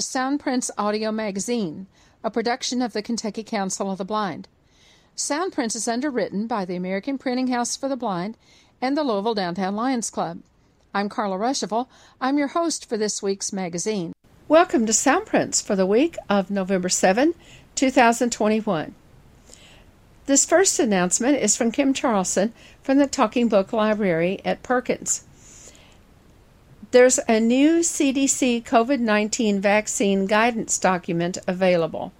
To Soundprints Audio Magazine, a production of the Kentucky Council of the Blind. Soundprints is underwritten by the American Printing House for the Blind and the Louisville Downtown Lions Club. I'm Carla Ruschival. I'm your host for this week's magazine. Welcome to Soundprints for the week of November 7, 2021. This first announcement is from Kim Charlson from the Talking Book Library at Perkins. There's a new CDC COVID 19 vaccine guidance document available.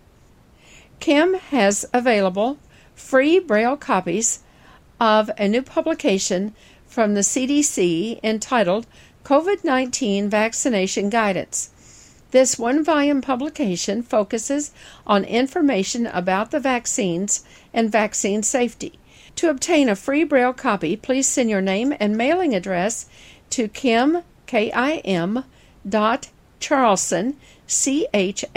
Kim has available free Braille copies of a new publication from the CDC entitled COVID 19 Vaccination Guidance. This one volume publication focuses on information about the vaccines and vaccine safety. To obtain a free Braille copy, please send your name and mailing address to Kim K-I-M dot Charlson, C-H-A-R-L-S-O-N,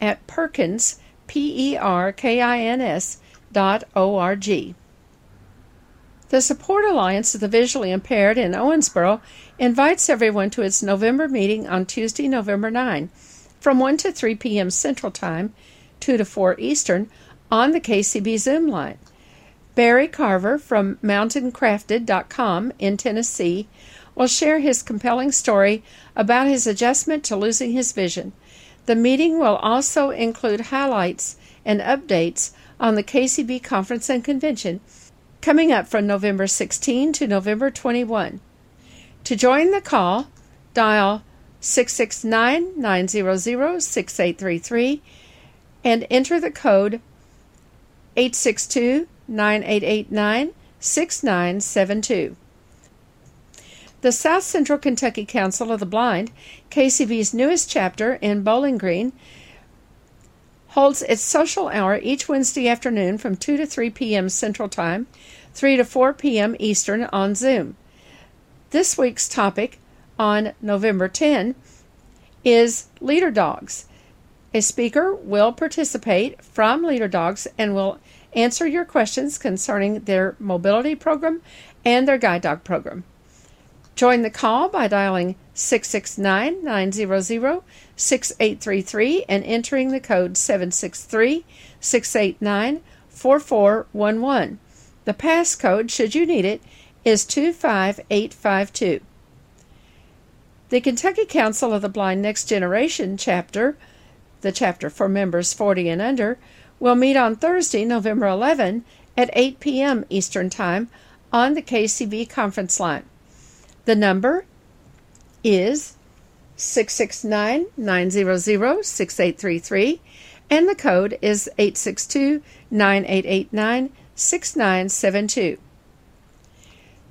at Perkins, P-E-R-K-I-N-S dot O-R-G. The Support Alliance of the Visually Impaired in Owensboro invites everyone to its November meeting on Tuesday, November 9, from 1 to 3 p.m. Central Time, 2 to 4 Eastern, on the KCB Zoom line. Barry Carver from mountaincrafted.com in Tennessee will share his compelling story about his adjustment to losing his vision. The meeting will also include highlights and updates on the KCB conference and convention coming up from November 16 to November 21. To join the call, dial 669 900 6833 and enter the code 862 9889 6972. The South Central Kentucky Council of the Blind, KCB's newest chapter in Bowling Green, holds its social hour each Wednesday afternoon from 2 to 3 p.m. Central Time, 3 to 4 p.m. Eastern on Zoom. This week's topic on November 10 is Leader Dogs. A speaker will participate from Leader Dogs and will answer your questions concerning their mobility program and their guide dog program. Join the call by dialing 669 900 6833 and entering the code 763 689 4411. The passcode, should you need it, is 25852. The Kentucky Council of the Blind Next Generation chapter, the chapter for members 40 and under, will meet on Thursday, November 11 at 8 p.m. Eastern Time on the KCB conference line. The number is 669 900 6833 and the code is 862 9889 6972.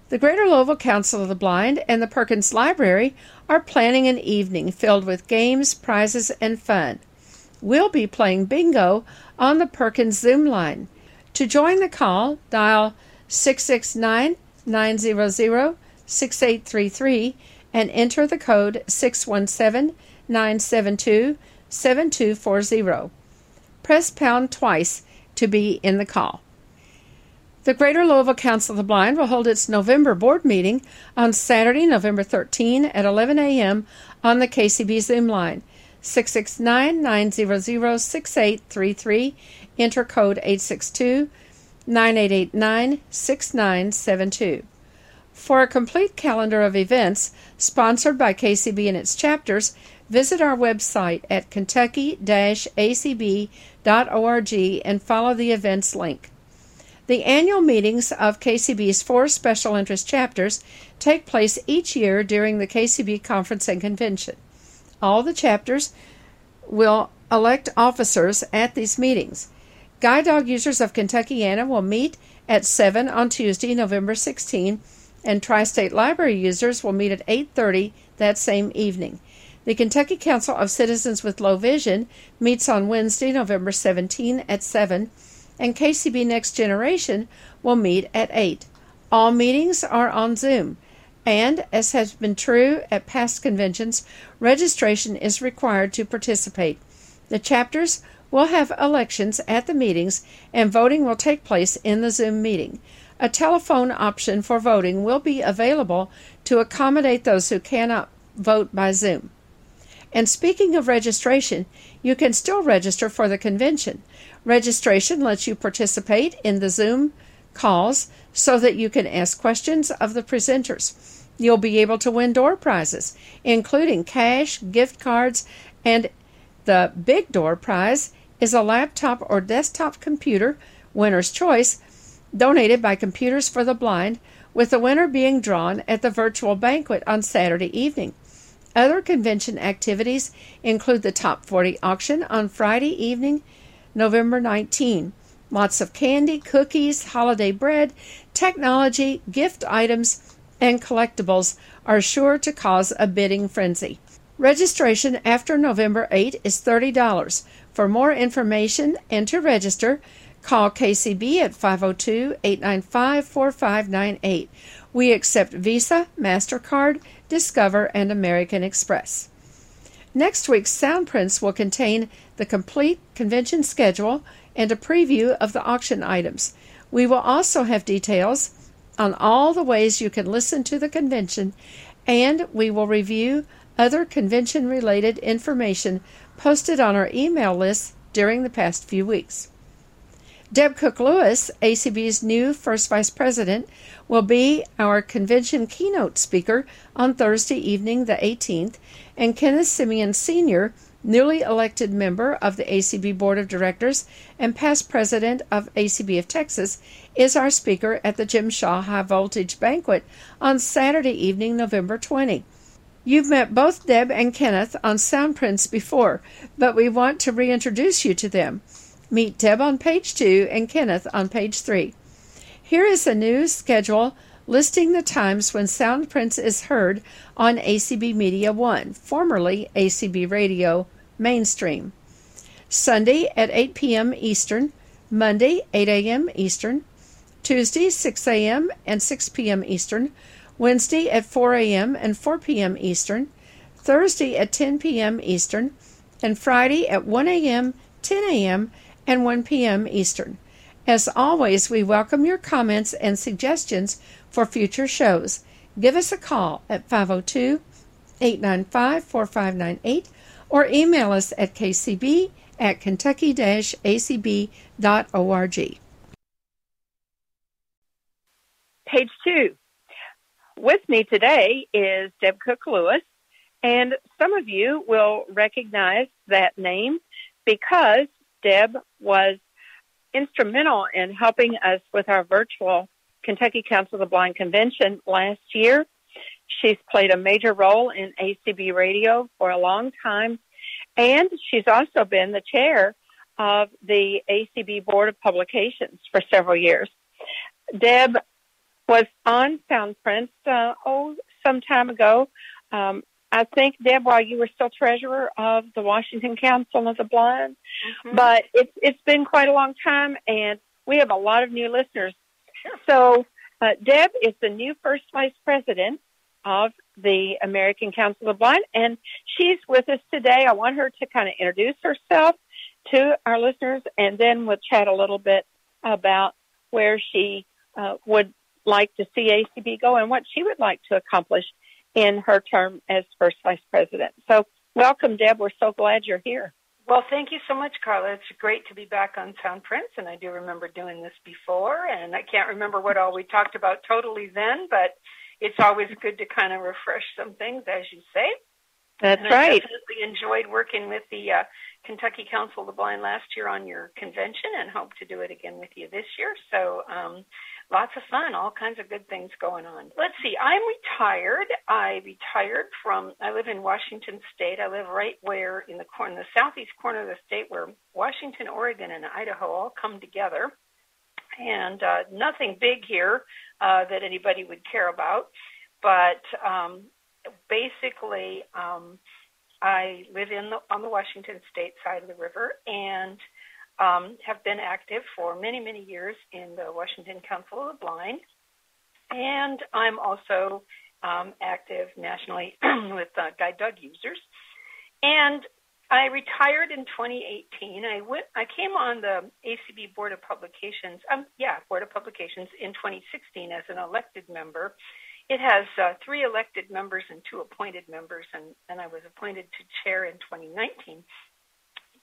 The Greater Louisville Council of the Blind and the Perkins Library are planning an evening filled with games, prizes, and fun. We'll be playing bingo on the Perkins Zoom line. To join the call, dial 669 900 6833 and enter the code 617 972 7240. Press pound twice to be in the call. The Greater Louisville Council of the Blind will hold its November board meeting on Saturday, November 13 at 11 a.m. on the KCB Zoom line. 669 900 6833. Enter code 862 9889 6972. For a complete calendar of events sponsored by KCB and its chapters, visit our website at kentucky acb.org and follow the events link. The annual meetings of KCB's four special interest chapters take place each year during the KCB conference and convention. All the chapters will elect officers at these meetings. Guide dog users of Kentuckiana will meet at 7 on Tuesday, November 16, and Tri-State Library users will meet at 8:30 that same evening. The Kentucky Council of Citizens with Low Vision meets on Wednesday, November 17 at 7, and KCB Next Generation will meet at 8. All meetings are on Zoom. And, as has been true at past conventions, registration is required to participate. The chapters will have elections at the meetings, and voting will take place in the Zoom meeting. A telephone option for voting will be available to accommodate those who cannot vote by Zoom. And speaking of registration, you can still register for the convention. Registration lets you participate in the Zoom calls so that you can ask questions of the presenters. You'll be able to win door prizes, including cash, gift cards, and the big door prize is a laptop or desktop computer, winner's choice, donated by Computers for the Blind, with the winner being drawn at the virtual banquet on Saturday evening. Other convention activities include the Top 40 auction on Friday evening, November 19. Lots of candy, cookies, holiday bread, technology, gift items, and collectibles are sure to cause a bidding frenzy. Registration after November 8 is $30. For more information and to register, call KCB at 502 895 4598. We accept Visa, MasterCard, Discover, and American Express. Next week's Soundprints will contain the complete convention schedule and a preview of the auction items. We will also have details on all the ways you can listen to the convention, and we will review other convention related information posted on our email list during the past few weeks. Deb Cook Lewis, ACB's new first vice president, will be our convention keynote speaker on Thursday evening, the 18th, and Kenneth Semien Sr., newly elected member of the ACB Board of Directors and past president of ACB of Texas, is our speaker at the Jim Shaw High Voltage Banquet on Saturday evening, November 20. You've met both Deb and Kenneth on Soundprints before, but we want to reintroduce you to them. Meet Deb on page 2 and Kenneth on page 3. Here is a new schedule listing the times when Sound Soundprints is heard on ACB Media 1, formerly ACB Radio Mainstream. Sunday at 8 p.m. Eastern, Monday 8 a.m. Eastern, Tuesday 6 a.m. and 6 p.m. Eastern, Wednesday at 4 a.m. and 4 p.m. Eastern, Thursday at 10 p.m. Eastern, and Friday at 1 a.m., 10 a.m., and 1 p.m. Eastern. As always, we welcome your comments and suggestions for future shows. Give us a call at 502 895 4598 or email us at kcb at kentucky acb.org. Page two. With me today is Deb Cook Lewis, and some of you will recognize that name because Deb was instrumental in helping us with our virtual Kentucky Council of the Blind convention last year. She's played a major role in ACB radio for a long time, and she's also been the chair of the ACB Board of Publications for several years. Deb was on Soundprints, uh, oh, some time ago. Um, I think, Deb, while you were still treasurer of the Washington Council of the Blind, mm-hmm. but it's it's been quite a long time, and we have a lot of new listeners. Sure. So, uh, Deb is the new first vice president of the American Council of the Blind, and she's with us today. I want her to kind of introduce herself to our listeners, and then we'll chat a little bit about where she uh, would like to see ACB go and what she would like to accomplish in her term as first vice president. So, welcome, Deb. We're so glad you're here. Well, thank you so much, Carla. It's great to be back on Soundprints, and I do remember doing this before, and I can't remember what all we talked about totally then, but it's always good to kind of refresh some things, as you say. That's and right. I definitely enjoyed working with the uh, Kentucky Council of the Blind last year on your convention, and hope to do it again with you this year. So, um, lots of fun, all kinds of good things going on. Let's see, I'm retired. I retired from, I live in Washington State. I live right where in the corner, the southeast corner of the state where Washington, Oregon, and Idaho all come together. And uh, nothing big here uh, that anybody would care about. But um, basically, um, I live in the, on the Washington State side of the river, and um, have been active for many, many years in the Washington Council of the Blind. And I'm also um, active nationally with uh, Guide Dog users. And I retired in 2018. I went. I came on the ACB Board of Publications. Um, yeah, Board of Publications in 2016 as an elected member, it has uh, three elected members and two appointed members, and, and I was appointed to chair in 2019.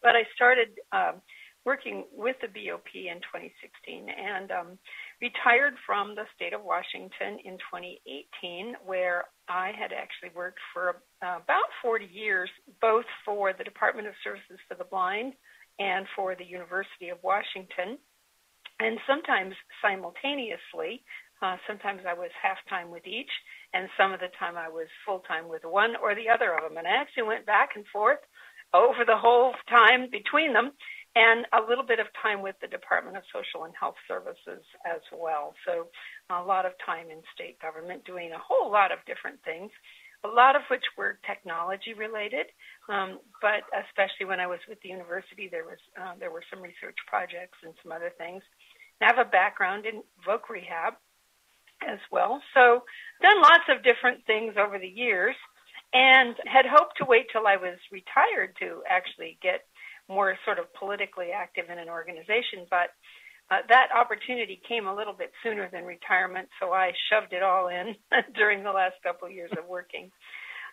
But I started um, working with the BOP in 2016 and um, retired from the state of Washington in 2018, where I had actually worked for uh, about 40 years, both for the Department of Services for the Blind and for the University of Washington, and sometimes simultaneously. Uh, sometimes I was half time with each, and some of the time I was full time with one or the other of them. And I actually went back and forth over the whole time between them and a little bit of time with the Department of Social and Health Services as well. So a lot of time in state government doing a whole lot of different things, a lot of which were technology related. Um, but especially when I was with the university, there was uh, there were some research projects and some other things. I have a background in voc rehab as well, so done lots of different things over the years, and had hoped to wait till I was retired to actually get more sort of politically active in an organization, but uh, that opportunity came a little bit sooner than retirement, so I shoved it all in during the last couple of years of working.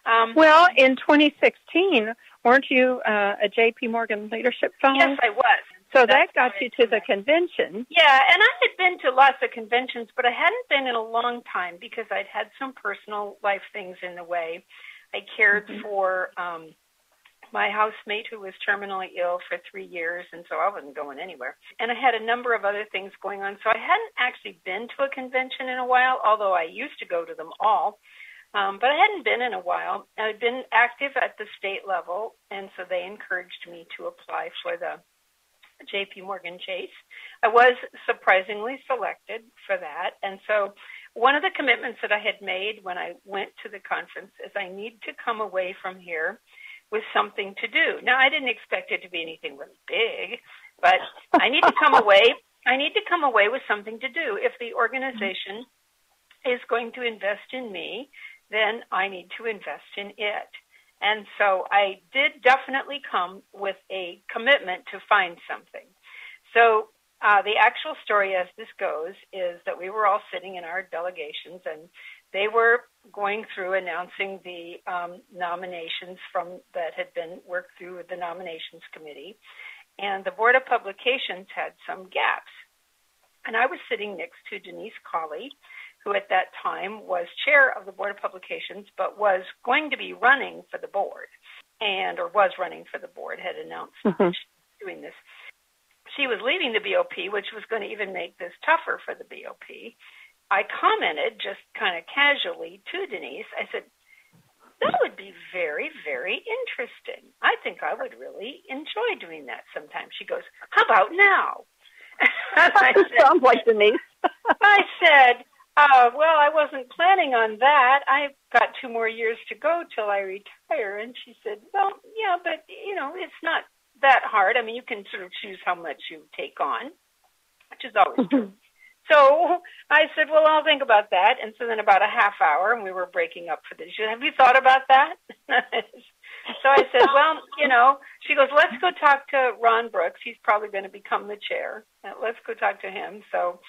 Um, well, in 2016, weren't you uh, a J.P. Morgan Leadership Fellow? Yes, I was. So That's that got you to the convention. Yeah, and I had been to lots of conventions, but I hadn't been in a long time because I'd had some personal life things in the way. I cared mm-hmm. for um, my housemate who was terminally ill for three years, and so I wasn't going anywhere. And I had a number of other things going on, so I hadn't actually been to a convention in a while, although I used to go to them all. Um, but I hadn't been in a while. I'd been active at the state level, and so they encouraged me to apply for the JP Morgan Chase. I was surprisingly selected for that. And so one of the commitments that I had made when I went to the conference is I need to come away from here with something to do. Now, I didn't expect it to be anything really big, but I need to come away. I need to come away with something to do. If the organization is going to invest in me, then I need to invest in it. And so I did definitely come with a commitment to find something. So uh, the actual story, as this goes, is that we were all sitting in our delegations and they were going through announcing the um, nominations from that had been worked through with the nominations committee, and the board of publications had some gaps. And I was sitting next to Denise Colley, who at that time was chair of the board of publications, but was going to be running for the board, and or was running for the board, had announced mm-hmm. doing this. She was leaving the BOP, which was going to even make this tougher for the BOP. I commented just kind of casually to Denise, I said, that would be very, very interesting. I think I would really enjoy doing that sometime. She goes, How about now? said, Sounds like Denise. I said, uh, well, I wasn't planning on that. I've got two more years to go till I retire. And she said, Well, yeah, but you know, it's not that hard. I mean, you can sort of choose how much you take on, which is always true. So I said, well, I'll think about that. And so then about a half hour, and we were breaking up for this. She said, have you thought about that? so I said, well, you know, she goes, let's go talk to Ron Brooks. He's probably going to become the chair. Uh, let's go talk to him. So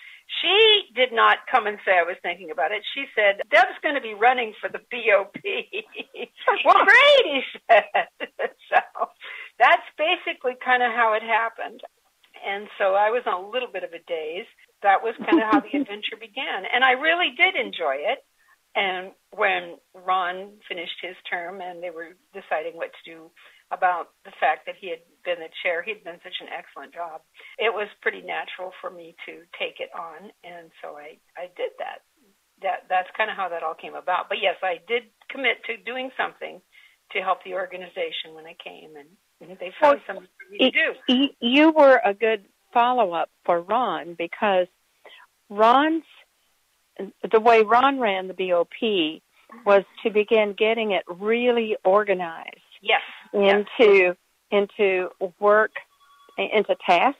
she did not come and say I was thinking about it. She said, Deb's going to be running for the BOP. well, great, he said. so that's basically kind of how it happened. And so I was in a little bit of a daze that was kind of how the adventure began. And I really did enjoy it. And when Ron finished his term and they were deciding what to do about the fact that he had been the chair, he'd done such an excellent job. It was pretty natural for me to take it on, and so I I did that. That that's kind of how that all came about. But yes, I did commit to doing something to help the organization when I came, and, and they found well, something for me to do. You were a good follow up for Ron because Ron's the way Ron ran the BOP was to begin getting it really organized. Yes. Into yes. into work into tasks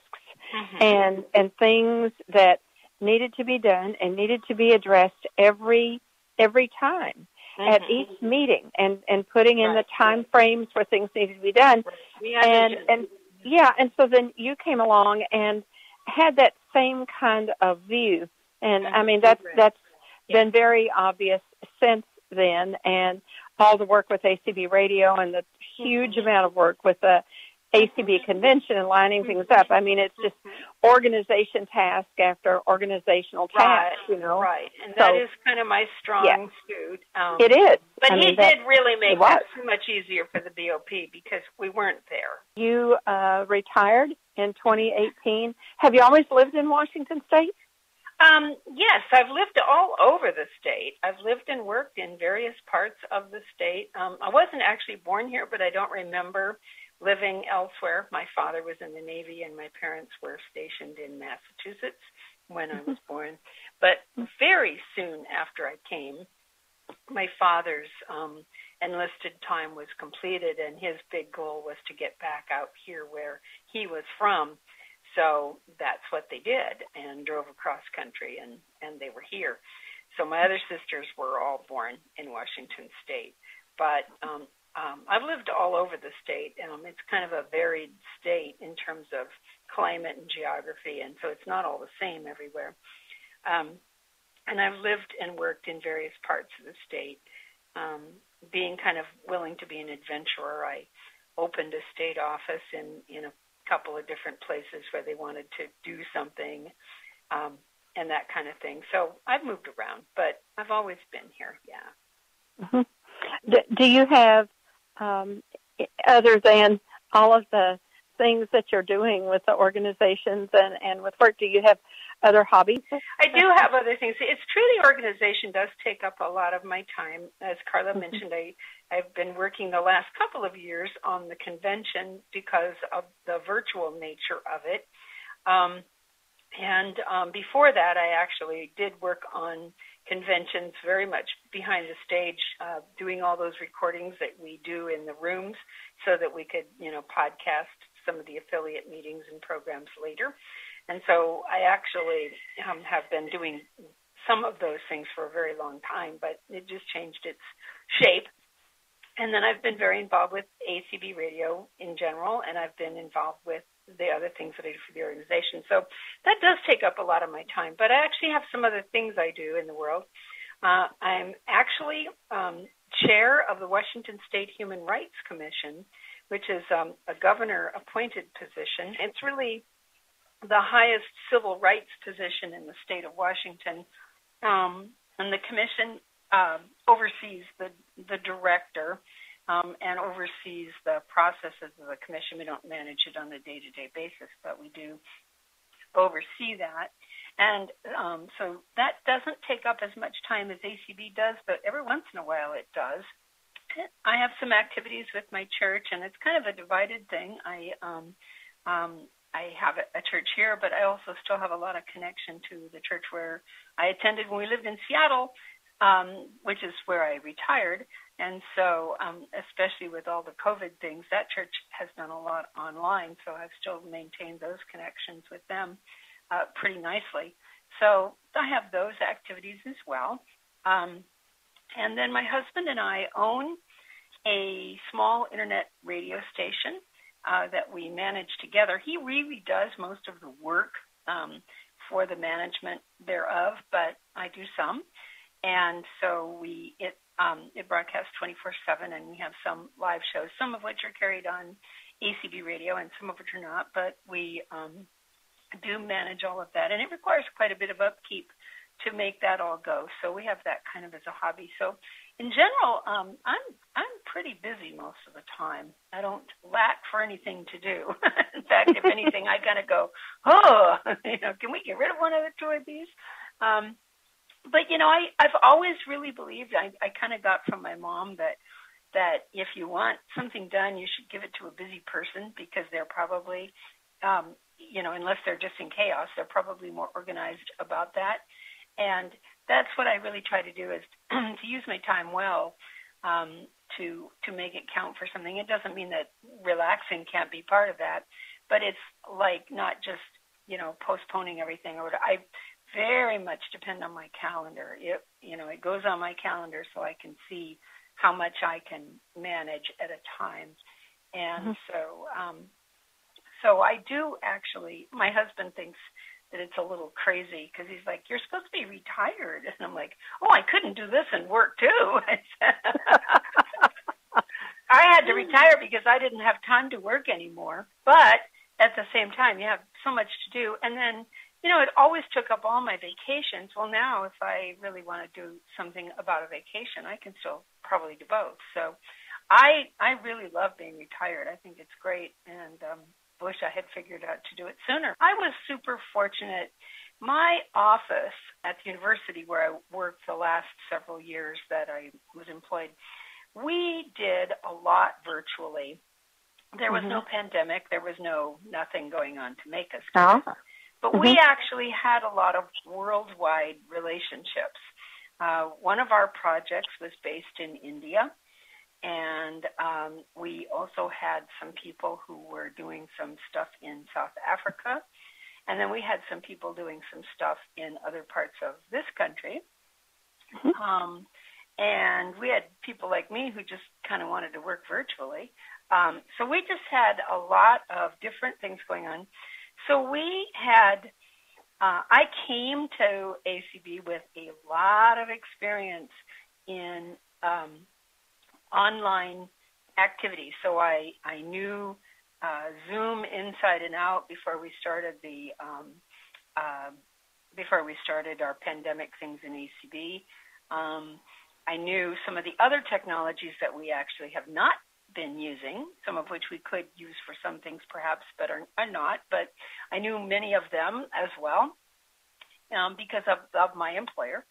mm-hmm. and and things that needed to be done and needed to be addressed every every time mm-hmm. at each meeting and and putting in right. the time frames where things needed to be done. Right. And and yeah, and so then you came along and had that same kind of view. And I mean that's that's been very obvious since then, and all the work with ACB Radio and the huge mm-hmm. amount of work with the ACB convention and lining mm-hmm. things up. I mean, it's just mm-hmm. organization task after organizational task, right, you know. Right, and so, that is kind of my strong yeah. suit. Um, it is. But I he mean, did really make it so much easier for the BOP because we weren't there. You uh, retired in 2018. Have you always lived in Washington State? Um, yes, I've lived all over the state. I've lived and worked in various parts of the state. Um, I wasn't actually born here, but I don't remember living elsewhere. My father was in the Navy, and my parents were stationed in Massachusetts when I was born. But very soon after I came, my father's um, enlisted time was completed, and his big goal was to get back out here where he was from. So that's what they did and drove across country and, and they were here. So my other sisters were all born in Washington State. But um, um, I've lived all over the state. Um, it's kind of a varied state in terms of climate and geography, and so it's not all the same everywhere. Um, and I've lived and worked in various parts of the state. Um, being kind of willing to be an adventurer, I opened a state office in in a couple of different places where they wanted to do something um, and that kind of thing. So I've moved around, but I've always been here. Yeah. Mm-hmm. Do you have, um, other than all of the things that you're doing with the organizations and, and with work, do you have other hobbies? I do have other things. It's true the organization does take up a lot of my time. As Carla mm-hmm. mentioned, I I've been working the last couple of years on the convention because of the virtual nature of it. Um, and um, before that, I actually did work on conventions very much behind the stage, uh, doing all those recordings that we do in the rooms so that we could, you know, podcast some of the affiliate meetings and programs later. And so I actually um, have been doing some of those things for a very long time, but it just changed its shape and then I've been very involved with ACB Radio in general, and I've been involved with the other things that I do for the organization. So that does take up a lot of my time. But I actually have some other things I do in the world. Uh, I'm actually um, chair of the Washington State Human Rights Commission, which is um, a governor appointed position. It's really the highest civil rights position in the state of Washington. Um, and the commission uh, oversees the the director um, and oversees the processes of the commission. We don't manage it on a day to day basis, but we do oversee that. And um, so that doesn't take up as much time as ACB does, but every once in a while it does. I have some activities with my church, and it's kind of a divided thing. I um, um, I have a church here, but I also still have a lot of connection to the church where I attended when we lived in Seattle, um, which is where I retired. And so, um, especially with all the COVID things, that church has done a lot online. So I've still maintained those connections with them uh, pretty nicely. So I have those activities as well. Um, and then my husband and I own a small internet radio station uh, that we manage together. He really does most of the work um, for the management thereof, but I do some and so we it um, it broadcasts 24/7, and we have some live shows, some of which are carried on ACB radio, and some of which are not. But we um, do manage all of that, and it requires quite a bit of upkeep to make that all go. So we have that kind of as a hobby. So in general, um, I'm I'm pretty busy most of the time. I don't lack for anything to do. in fact, if anything, I kind of go, oh, you know, can we get rid of one of the toy bees? Um, but you know, I I've always really believed. I I kind of got from my mom that that if you want something done, you should give it to a busy person because they're probably, um, you know, unless they're just in chaos, they're probably more organized about that. And that's what I really try to do is to use my time well um, to to make it count for something. It doesn't mean that relaxing can't be part of that, but it's like not just you know postponing everything or I very much depend on my calendar. It you know it goes on my calendar so I can see how much I can manage at a time, and mm-hmm. so um, so I do actually. My husband thinks that it's a little crazy because he's like, "You're supposed to be retired," and I'm like, "Oh, I couldn't do this and work too." I had to retire because I didn't have time to work anymore. But at the same time, you have so much to do, and then you know, it always took up all my vacations. Well, now if I really want to do something about a vacation, I can still probably do both. So, I I really love being retired. I think it's great, and um, wish I had figured out to do it sooner. I was super fortunate. My office at the university where I worked the last several years that I was employed, we did a lot virtually. There was mm-hmm. no pandemic. There was no nothing going on to make us do oh. But mm-hmm. we actually had a lot of worldwide relationships. Uh, one of our projects was based in India, and um, we also had some people who were doing some stuff in South Africa, and then we had some people doing some stuff in other parts of this country. Mm-hmm. Um, and we had people like me who just kind of wanted to work virtually. Um, so we just had a lot of different things going on. So we had, uh, I came to ACB with a lot of experience in um, online activities. So I, I knew uh, Zoom inside and out before we started the um, uh, before we started our pandemic things in ACB. Um, I knew some of the other technologies that we actually have not been using, some of which we could use for some things perhaps, but are, are not. But I knew many of them as well um, because of, of my employer.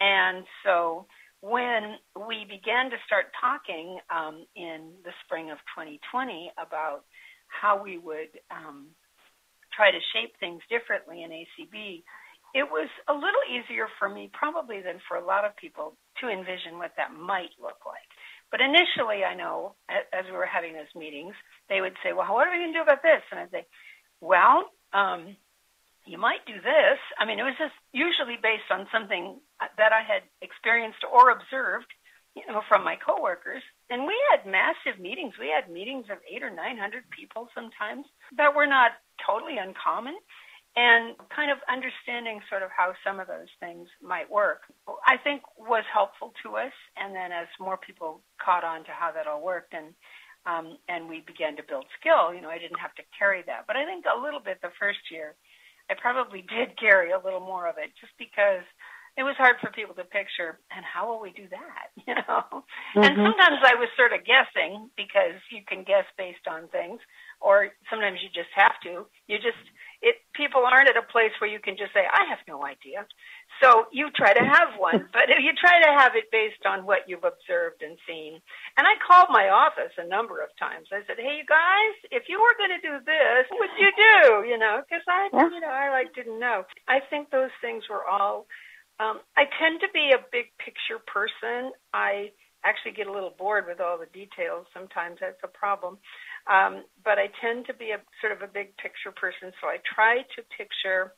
And so when we began to start talking um, in the spring of 2020 about how we would um, try to shape things differently in ACB, it was a little easier for me probably than for a lot of people to envision what that might look like. But initially, I know as we were having those meetings, they would say, "Well, what are we going to do about this?" And I'd say, "Well, um, you might do this." I mean, it was just usually based on something that I had experienced or observed, you know, from my coworkers. And we had massive meetings. We had meetings of eight or nine hundred people sometimes that were not totally uncommon and kind of understanding sort of how some of those things might work, I think was helpful to us. And then as more people caught on to how that all worked and um, and we began to build skill, you know, I didn't have to carry that. But I think a little bit the first year, I probably did carry a little more of it just because it was hard for people to picture and how will we do that you know? Mm-hmm. and sometimes i was sort of guessing because you can guess based on things or sometimes you just have to. You just it people aren't at a place where you can just say i have no idea. So you try to have one but you try to have it based on what you've observed and seen. And i called my office a number of times. I said hey you guys if you were going to do this what would you do? You know because i you know i like didn't know. I think those things were all tend to be a big picture person. I actually get a little bored with all the details. Sometimes that's a problem. Um, but I tend to be a sort of a big picture person, so I try to picture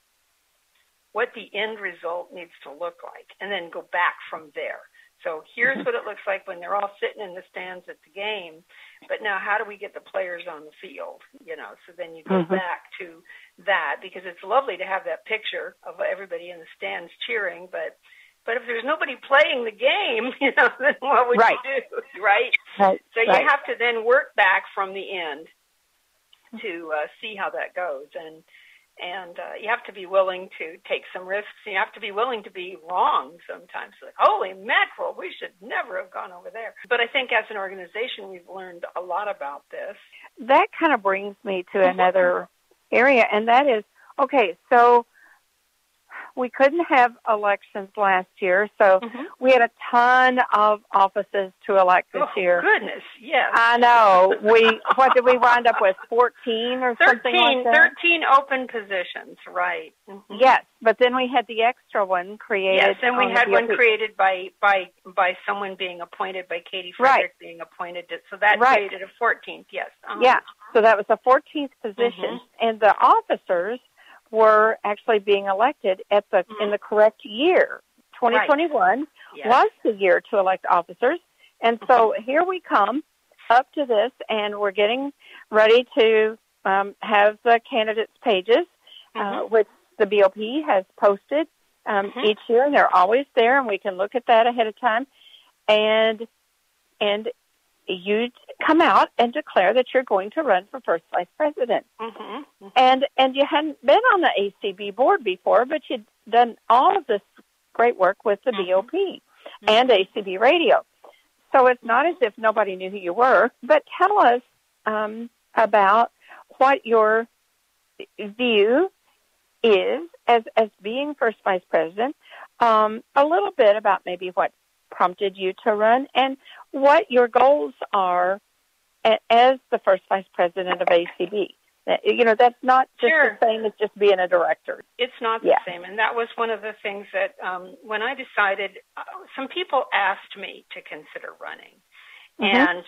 what the end result needs to look like and then go back from there. So here's mm-hmm. what it looks like when they're all sitting in the stands at the game. But now, how do we get the players on the field? You know, so then you go mm-hmm. back to that because it's lovely to have that picture of everybody in the stands cheering, but but if there's nobody playing the game, you know, then what would right. you do, right? right. So you have to then work back from the end to uh, see how that goes, and and uh, you have to be willing to take some risks. You have to be willing to be wrong sometimes. Like, holy mackerel, we should never have gone over there. But I think as an organization, we've learned a lot about this. That kind of brings me to another area, and that is okay. So we couldn't have elections last year, so mm-hmm. we had a ton of offices to elect this oh, year. Goodness, yes. I know. We what did we wind up with? Fourteen or 13, something like that. Thirteen open positions, right? Mm-hmm. Yes, but then we had the extra one created. Yes, and we had one created by by by someone being appointed by Katie Frederick right. being appointed. To, so that right. created a fourteenth. Yes. Uh-huh. Yeah. So that was a 14th position, mm-hmm. and the officers were actually being elected at the mm-hmm. in the correct year. 2021 right. yes. was the year to elect officers, and so mm-hmm. here we come up to this, and we're getting ready to um, have the candidates' pages, uh, mm-hmm. which the BOP has posted um, mm-hmm. each year, and they're always there, and we can look at that ahead of time. And and you come out and declare that you're going to run for first vice president. Mm-hmm. Mm-hmm. And and you hadn't been on the ACB board before, but you'd done all of this great work with the mm-hmm. BOP mm-hmm. and ACB radio. So it's not as if nobody knew who you were. But tell us um, about what your view is as as being first vice president. Um, a little bit about maybe what prompted you to run and what your goals are as the first vice president of ACB. You know, that's not just sure. the same as just being a director. It's not the yeah. same. And that was one of the things that um, when I decided, uh, some people asked me to consider running. Mm-hmm. And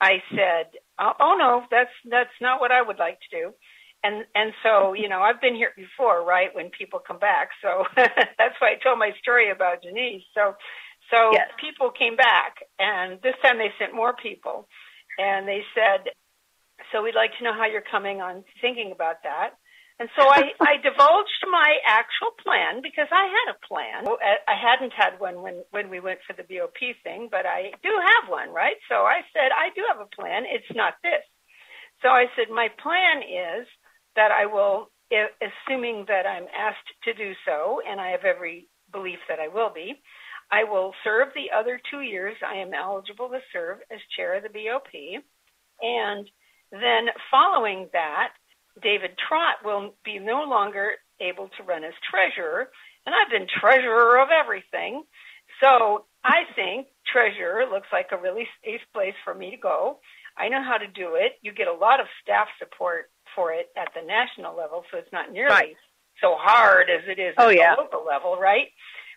I said, oh, oh no, that's that's not what I would like to do and and so you know I've been here before, right? When people come back, so that's why I told my story about Denise. So so yes. people came back, and this time they sent more people, and they said, "So we'd like to know how you're coming on thinking about that." And so I, I divulged my actual plan because I had a plan. Oh, I hadn't had one when, when we went for the BOP thing, but I do have one, right? So I said, I do have a plan. It's not this. So I said, my plan is that I will, assuming that I'm asked to do so, and I have every belief that I will be, I will serve the other two years I am eligible to serve as chair of the BOP. And then following that, David Trott will be no longer able to run as treasurer. And I've been treasurer of everything. So I think treasurer looks like a really safe place for me to go. I know how to do it. You get a lot of staff support for it at the national level, so it's not nearly right. so hard as it is oh, at yeah. the local level, right?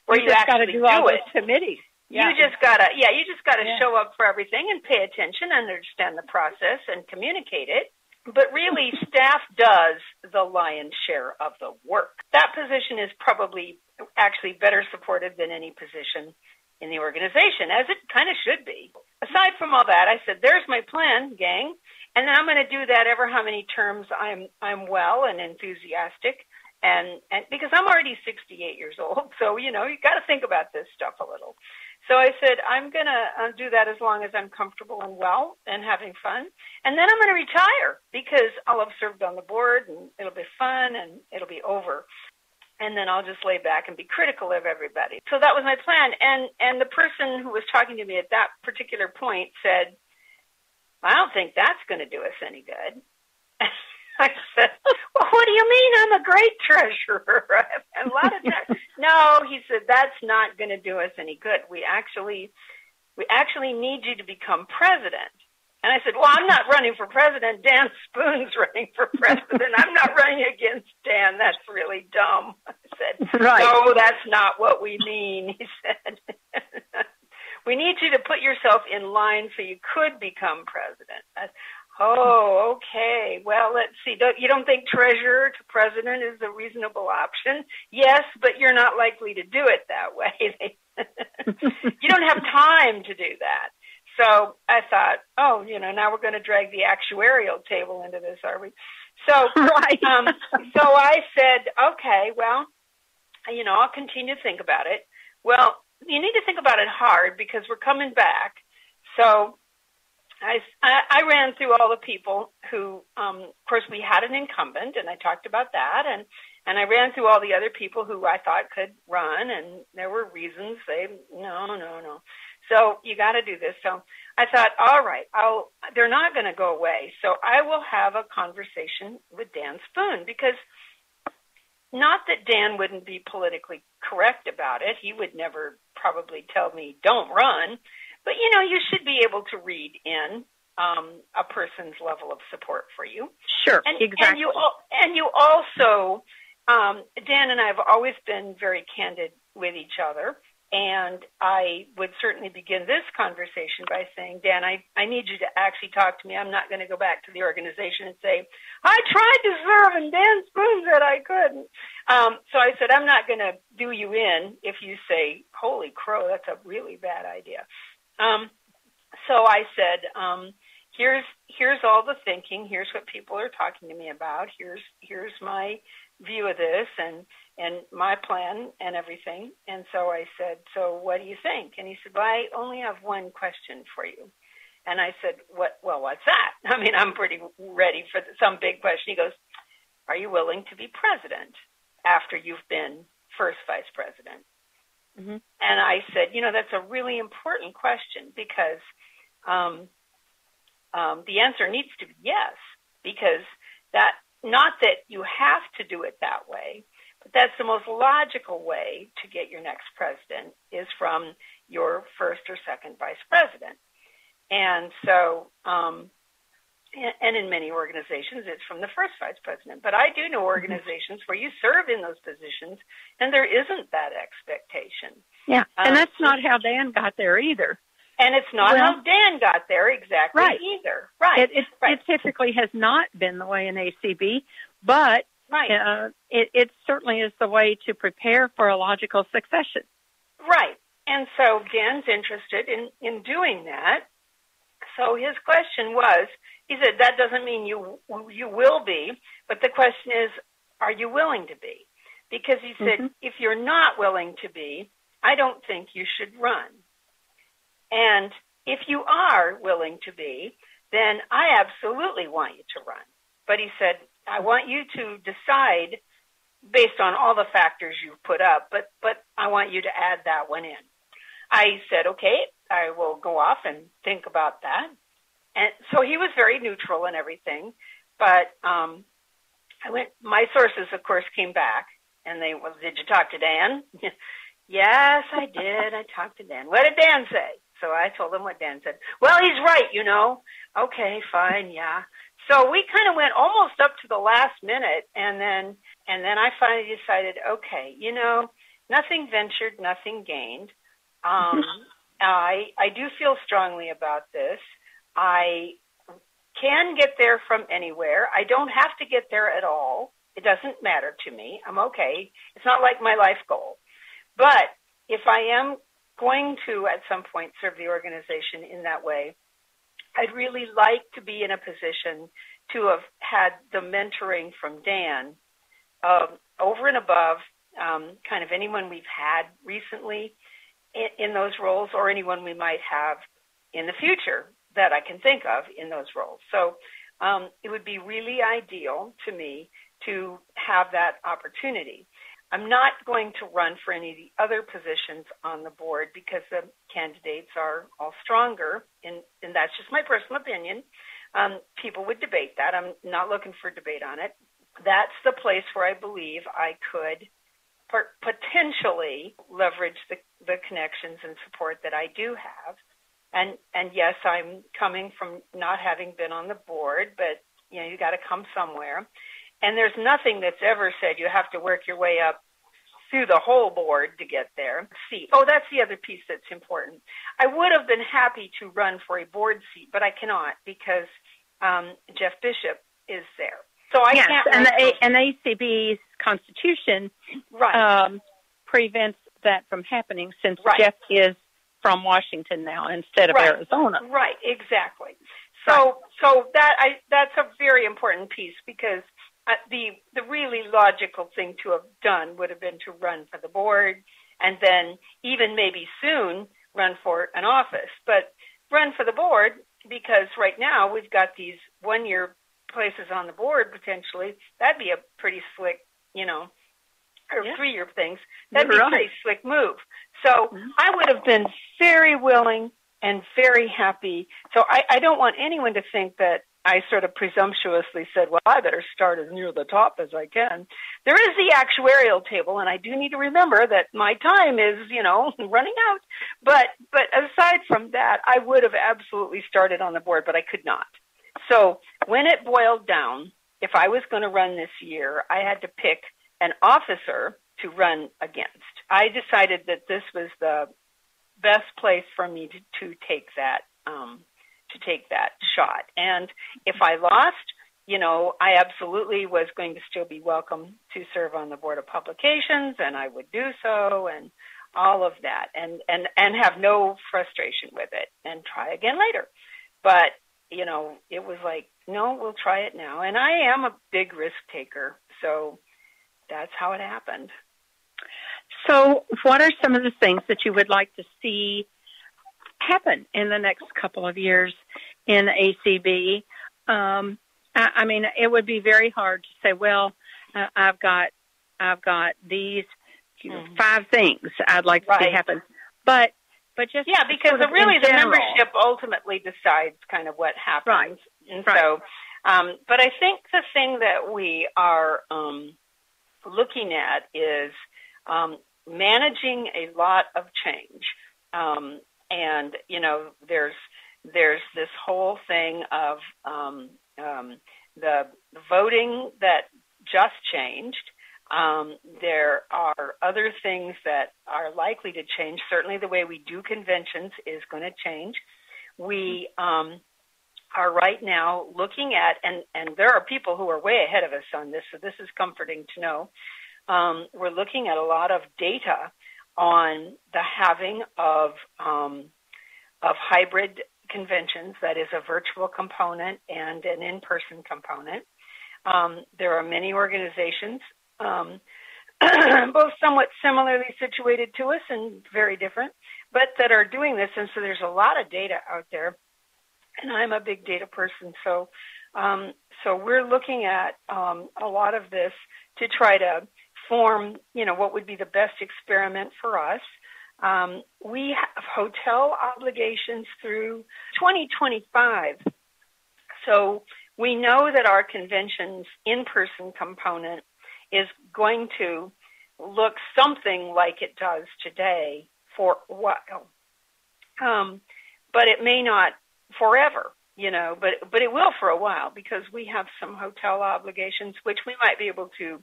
Where you, you just got to do, all it. committees. Yeah. You just gotta, yeah, you just gotta yeah. show up for everything and pay attention, and understand the process, and communicate it. But really, staff does the lion's share of the work. That position is probably actually better supported than any position in the organization, as it kind of should be. Aside from all that, I said, "There's my plan, gang," and I'm going to do that ever how many terms I'm I'm well and enthusiastic and and because I'm already 68 years old, so you know you got to think about this stuff a little. So I said I'm to uh, do that as long as I'm comfortable and well and having fun, and then I'm to retire because I'll have served on the board and it'll be fun and it'll be over. And then I'll just lay back and be critical of everybody. So that was my plan. And and the person who was talking to me at that particular point said, "I don't think that's going to do us any good." I said, well, what do you mean? I'm a great treasurer. a lot of times. no, he said, that's not going to do us any good. We actually, we actually need you to become president. And I said, well, I'm not running for president. Dan Spoon's running for president. I'm not running against Dan. That's really dumb. I said, right. no, that's not what we mean. He said, we need you to put yourself in line so you could become president. I, Oh, okay. Well, let's see. You don't think treasurer to president is a reasonable option? Yes, but you're not likely to do it that way. you don't have time to do that. So I thought, oh, you know, now we're going to drag the actuarial table into this, are we? So, right. um, so I said, okay, well, you know, I'll continue to think about it. Well, you need to think about it hard because we're coming back. So I, I ran through all the people who, um, of course, we had an incumbent, and I talked about that, and and I ran through all the other people who I thought could run, and there were reasons they no, no, no. So you got to do this. So I thought, all right, I'll. They're not going to go away, so I will have a conversation with Dan Spoon because not that Dan wouldn't be politically correct about it. He would never probably tell me don't run but you know, you should be able to read in um, a person's level of support for you. Sure, and, exactly. And you and you also, um, Dan and I have always been very candid with each other. And I would certainly begin this conversation by saying, Dan, I, I need you to actually talk to me. I'm not going to go back to the organization and say, I tried to serve and Dan Spoon said I couldn't. Um, so I said, I'm not going to do you in if you say, holy crow, that's a really bad idea. Um, so I said, um, here's here's all the thinking. Here's what people are talking to me about. Here's here's my view of this and and my plan and everything. And so I said, "So what do you think?" And he said, "Well, I only have one question for you." And I said, "What? Well, what's that?" I mean, I'm pretty ready for some big question. He goes, "Are you willing to be president after you've been first vice president?" Mm-hmm. And I said, "You know, that's a really important question because um, um, the answer needs to be yes, because that not that you have to do it that way, but that's the most logical way to get your next president is from your first or second vice president. And so, um, and in many organizations, it's from the first vice president. But I do know mm-hmm. organizations where you serve in those positions, and there isn't that expectation. Yeah, and um, that's not how Dan got there either. And it's not well, how Dan got there exactly right. either. Right. It, it, right. it typically has not been the way in ACB, but right. Uh, it, it certainly is the way to prepare for a logical succession. Right. And so Dan's interested in, in doing that. So his question was, he said, that doesn't mean you, you will be, but the question is, are you willing to be? Because he said, mm-hmm. if you're not willing to be, I don't think you should run. And if you are willing to be, then I absolutely want you to run. But he said, I want you to decide based on all the factors you've put up, but, but I want you to add that one in. I said, okay, I will go off and think about that. And so he was very neutral and everything, but um, I went. My sources, of course, came back and they, well, did you talk to Dan? yes, I did. I talked to Dan. What did Dan say? So I told him what Dan said. Well, he's right, you know. Okay, fine, yeah. So we kind of went almost up to the last minute, and then and then I finally decided, okay, you know, nothing ventured, nothing gained. Um, I I do feel strongly about this. I can get there from anywhere. I don't have to get there at all. It doesn't matter to me. I'm okay. It's not like my life goal. But if I am going to at some point serve the organization in that way, I'd really like to be in a position to have had the mentoring from Dan um, over and above um, kind of anyone we've had recently in, in those roles or anyone we might have in the future that I can think of in those roles. So um, it would be really ideal to me to have that opportunity. I'm not going to run for any of the other positions on the board because the candidates are all stronger, and, and that's just my personal opinion. Um, people would debate that. I'm not looking for debate on it. That's the place where I believe I could potentially leverage the, the connections and support that I do have. And and yes, I'm coming from not having been on the board, but you know, you got to come somewhere. And there's nothing that's ever said you have to work your way up through the whole board to get there. Seat. Oh, that's the other piece that's important. I would have been happy to run for a board seat, but I cannot because um, Jeff Bishop is there. So I yes, can't. And the, and ACB's constitution right. um, prevents that from happening since right. Jeff is from Washington now instead of right. Arizona. Right, exactly. So so that I that's a very important piece because uh, the the really logical thing to have done would have been to run for the board and then even maybe soon run for an office. But run for the board because right now we've got these one year places on the board potentially. That'd be a pretty slick, you know, or yeah. three year things. That'd You're be right. a pretty slick move. So mm-hmm. I would have been very willing and very happy. So I, I don't want anyone to think that I sort of presumptuously said, well, I better start as near the top as I can. There is the actuarial table, and I do need to remember that my time is, you know, running out. But, but aside from that, I would have absolutely started on the board, but I could not. So when it boiled down, if I was going to run this year, I had to pick an officer to run against. I decided that this was the best place for me to, to take that um, to take that shot. And if I lost, you know, I absolutely was going to still be welcome to serve on the board of publications, and I would do so, and all of that, and and and have no frustration with it, and try again later. But you know, it was like, no, we'll try it now. And I am a big risk taker, so that's how it happened. So, what are some of the things that you would like to see happen in the next couple of years in ACB? Um, I, I mean, it would be very hard to say, well, uh, I've got, I've got these you know, mm-hmm. five things I'd like to right. see happen, but but just yeah, because sort of really the membership ultimately decides kind of what happens, right? And right. so, um, but I think the thing that we are um, looking at is um, managing a lot of change, um, and you know, there's there's this whole thing of um, um, the voting that just changed. Um, there are other things that are likely to change. Certainly, the way we do conventions is going to change. We um, are right now looking at, and, and there are people who are way ahead of us on this, so this is comforting to know. Um, we're looking at a lot of data on the having of um, of hybrid conventions, that is a virtual component and an in-person component. Um, there are many organizations, um, both somewhat similarly situated to us and very different, but that are doing this. And so there's a lot of data out there, and I'm a big data person, so um, so we're looking at um, a lot of this to try to form, you know, what would be the best experiment for us. Um, we have hotel obligations through 2025. So we know that our convention's in person component is going to look something like it does today for a while. Um, but it may not forever, you know, but, but it will for a while because we have some hotel obligations, which we might be able to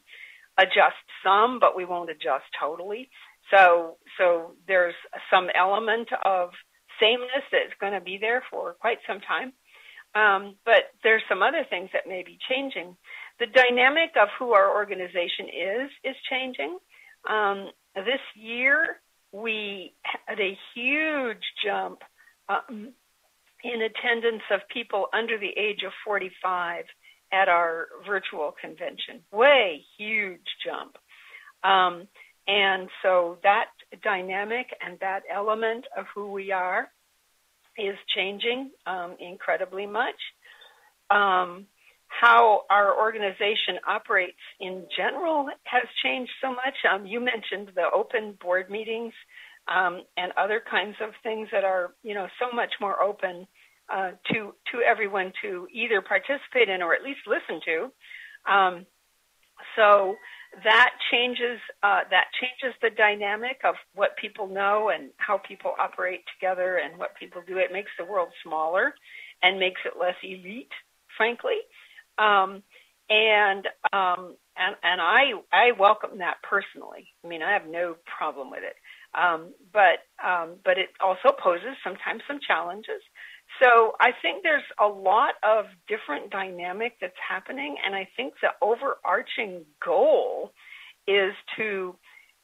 adjust some, but we won't adjust totally. So, so there's some element of sameness that's going to be there for quite some time. Um, but there's some other things that may be changing. The dynamic of who our organization is is changing. Um, this year, we had a huge jump um, in attendance of people under the age of 45 at our virtual convention. Way huge jump. Um, and so that dynamic and that element of who we are is changing um, incredibly much. Um, how our organization operates in general has changed so much. Um, you mentioned the open board meetings um, and other kinds of things that are, you know, so much more open uh, to to everyone to either participate in or at least listen to. Um, so that changes uh, that changes the dynamic of what people know and how people operate together and what people do. It makes the world smaller and makes it less elite, frankly. Um, and um, and and I I welcome that personally. I mean, I have no problem with it. Um, but um, but it also poses sometimes some challenges. So I think there's a lot of different dynamic that's happening, and I think the overarching goal is to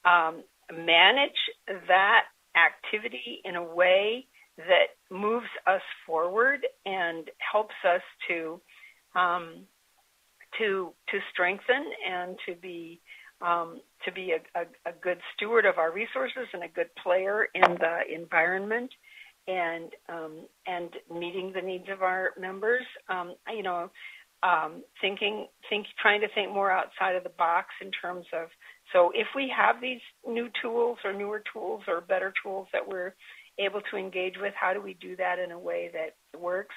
um, manage that activity in a way that moves us forward and helps us to um, to to strengthen and to be um, to be a, a, a, good steward of our resources and a good player in the environment and um, and meeting the needs of our members. Um, you know, um, thinking, think, trying to think more outside of the box in terms of. So, if we have these new tools or newer tools or better tools that we're able to engage with, how do we do that in a way that works?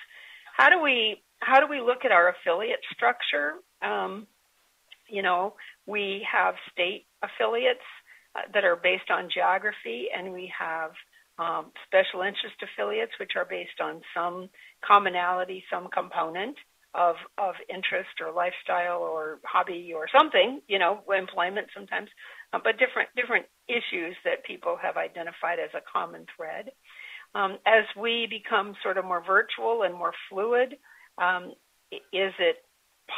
How do we how do we look at our affiliate structure? Um, you know, we have state affiliates uh, that are based on geography, and we have um, special interest affiliates, which are based on some commonality, some component of of interest or lifestyle or hobby or something, you know, employment sometimes, uh, but different different issues that people have identified as a common thread. Um, as we become sort of more virtual and more fluid, um, is it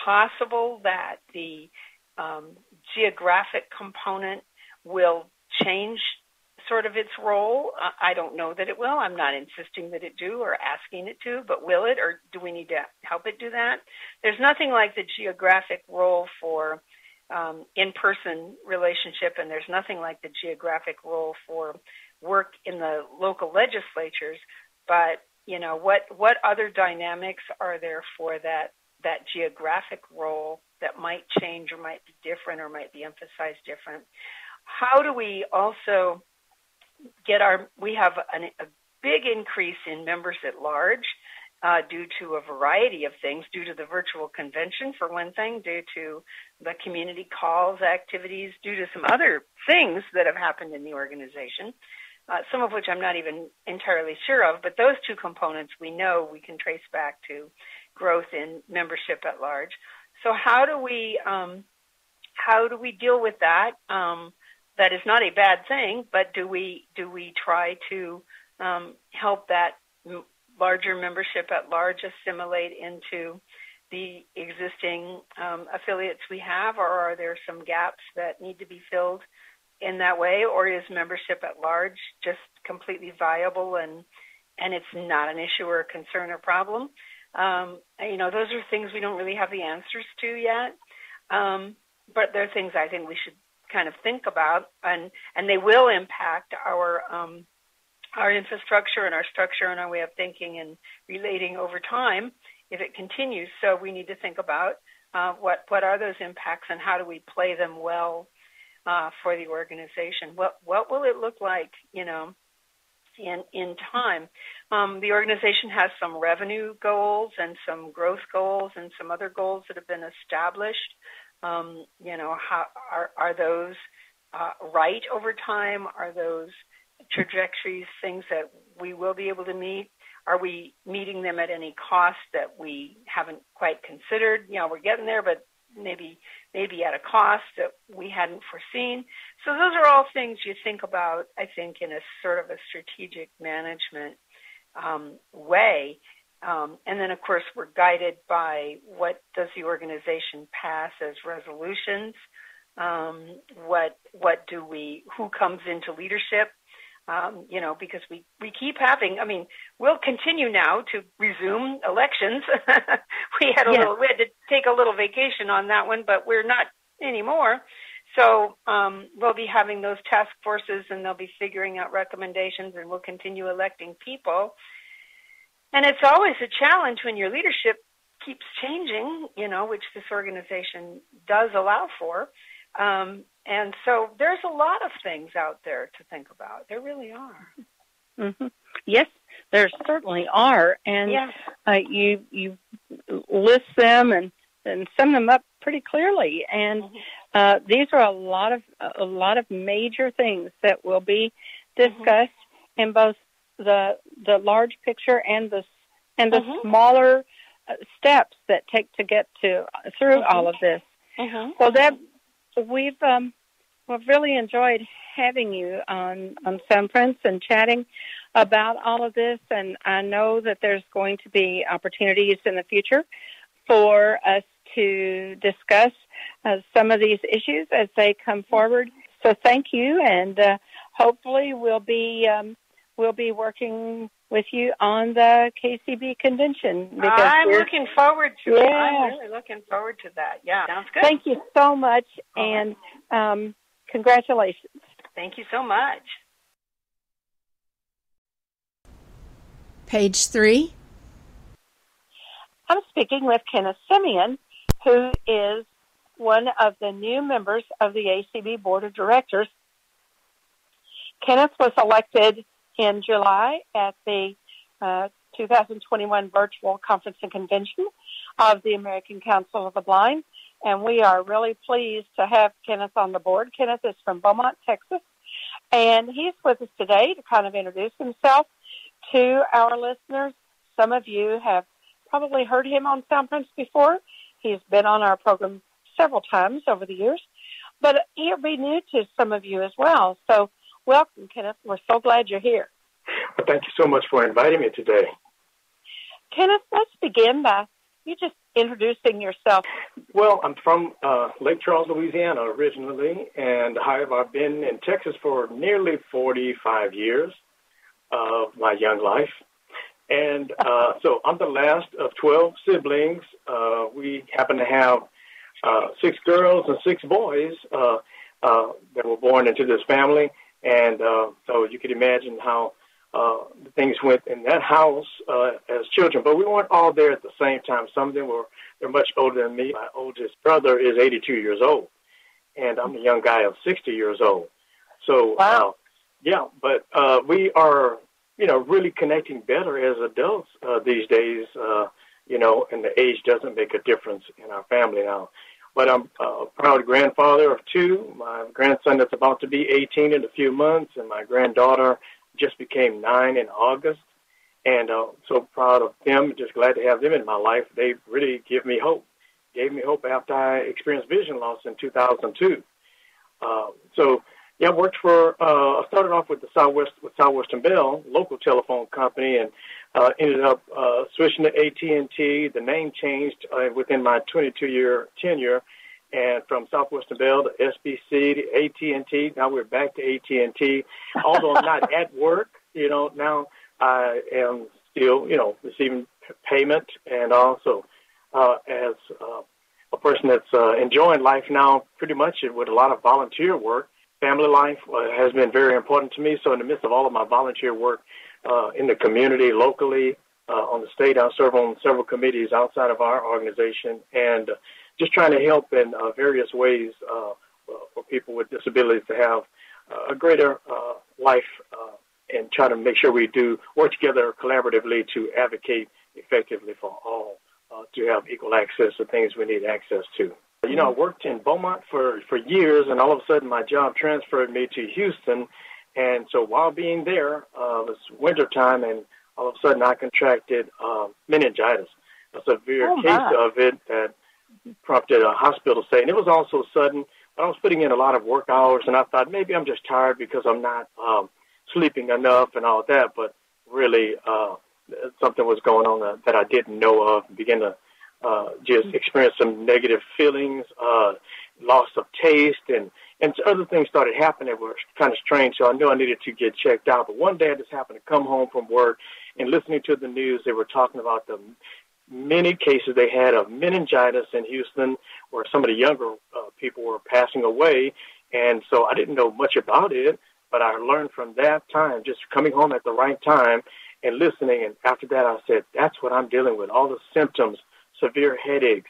possible that the um, geographic component will change sort of its role. I don't know that it will. I'm not insisting that it do or asking it to, but will it or do we need to help it do that? There's nothing like the geographic role for um, in-person relationship, and there's nothing like the geographic role for work in the local legislatures. But you know, what what other dynamics are there for that that geographic role that might change or might be different or might be emphasized different? How do we also get our? We have an, a big increase in members at large uh, due to a variety of things, due to the virtual convention, for one thing, due to the community calls activities, due to some other things that have happened in the organization, uh, some of which I'm not even entirely sure of. But those two components we know we can trace back to growth in membership at large. So how do we um, how do we deal with that? Um, that is not a bad thing, but do we do we try to um, help that larger membership at large assimilate into the existing um, affiliates we have, or are there some gaps that need to be filled in that way, or is membership at large just completely viable and and it's not an issue or a concern or problem? Um, you know, those are things we don't really have the answers to yet, um, but they're things I think we should kind of think about, and and they will impact our um, our infrastructure and our structure and our way of thinking and relating over time if it continues. So we need to think about uh, what what are those impacts and how do we play them well uh, for the organization. What what will it look like, you know, in in time? Um, the organization has some revenue goals and some growth goals and some other goals that have been established. Um, you know, how are are those uh, right over time? Are those trajectories, things that we will be able to meet? Are we meeting them at any cost that we haven't quite considered? You know, we're getting there, but maybe maybe at a cost that we hadn't foreseen. So those are all things you think about, I think, in a sort of a strategic management um, way. Um, and then, of course, we're guided by what does the organization pass as resolutions. Um, what what do we? Who comes into leadership? Um, you know, because we, we keep having, I mean, we'll continue now to resume elections. we had a little, we had to take a little vacation on that one, but we're not anymore. So um, we'll be having those task forces and they'll be figuring out recommendations and we'll continue electing people. And it's always a challenge when your leadership keeps changing, you know, which this organization does allow for. Um, and so there's a lot of things out there to think about. There really are. Mm-hmm. Yes, there certainly are, and yeah. uh, you you list them and and sum them up pretty clearly. And mm-hmm. uh, these are a lot of a lot of major things that will be discussed mm-hmm. in both the the large picture and the and the mm-hmm. smaller uh, steps that take to get to through Mm-hmm. all of this. Well, Deb, we've um, we've really enjoyed having you on on Soundprints and chatting about all of this. And I know that there's going to be opportunities in the future for us to discuss uh, some of these issues as they come forward. So thank you, and uh, hopefully we'll be um, we'll be working with you on the KCB convention. Because I'm looking forward to it. I'm really looking forward to that. Yeah, sounds good. Thank you so much, All right. and um, congratulations. Thank you so much. Page 3. I'm speaking with Kenneth Semien, who is one of the new members of the ACB Board of Directors. Kenneth was elected in July at the uh, 2021 virtual conference and convention of the American Council of the Blind, and we are really pleased to have Kenneth on the board. Kenneth is from Beaumont, Texas, and he's with us today to kind of introduce himself to our listeners. Some of you have probably heard him on Soundprints before. He's been on our program several times over the years, but he'll be new to some of you as well. So, welcome, Kenneth. We're so glad you're here. Well, thank you so much for inviting me today. Kenneth, let's begin by you just introducing yourself. Well, I'm from uh, Lake Charles, Louisiana originally, and however, I've been in Texas for nearly 45 years of my young life. And uh, so I'm the last of 12 siblings. Uh, we happen to have uh, six girls and six boys uh, uh, that were born into this family, and uh, so you could imagine how uh, things went in that house uh, as children. But we weren't all there at the same time. Some of them were they're much older than me. My oldest brother is 82 years old, and I'm a young guy of 60 years old. So wow. Uh, yeah, but uh, we are you know really connecting better as adults uh, these days. Uh, you know, and the age doesn't make a difference in our family now. But I'm a proud grandfather of two. My grandson that's about to be 18 in a few months, and my granddaughter just became nine in August. And uh, so proud of them. Just glad to have them in my life. They really give me hope. Gave me hope after I experienced vision loss in 2002. Uh, so yeah, I worked for. Uh, I started off with the Southwest with Southwestern Bell, local telephone company, and uh, ended up uh, switching to AT and T. The name changed uh, within my 22 year tenure, and from Southwestern Bell to SBC to AT and T. Now we're back to AT and T. Although I'm not at work, you know, now I am still, you know, receiving payment, and also uh, as uh, a person that's uh, enjoying life now, pretty much with a lot of volunteer work family life uh, has been very important to me. So in the midst of all of my volunteer work uh, in the community, locally, uh, on the state, I serve on several committees outside of our organization, and uh, just trying to help in uh, various ways uh, for people with disabilities to have a greater life, and try to make sure we do work together collaboratively to advocate effectively for all to have equal access to things we need access to. You know, I worked in Beaumont for, for years, and all of a sudden my job transferred me to Houston. And so while being there, uh, it was wintertime, and all of a sudden I contracted um, meningitis, a severe oh, case of it that prompted a hospital stay. And it was also sudden. I was putting in a lot of work hours, and I thought maybe I'm just tired because I'm not um, sleeping enough and all that. But really, uh, something was going on that, that I didn't know of. And began to uh, just experienced some negative feelings, uh, loss of taste, and and other things started happening that were kind of strange. So I knew I needed to get checked out. But one day I just happened to come home from work and listening to the news, they were talking about the many cases they had of meningitis in Houston, where some of the younger uh, people were passing away. And so I didn't know much about it, but I learned from that time, just coming home at the right time and listening. And after that, I said, that's what I'm dealing with, all the symptoms severe headaches,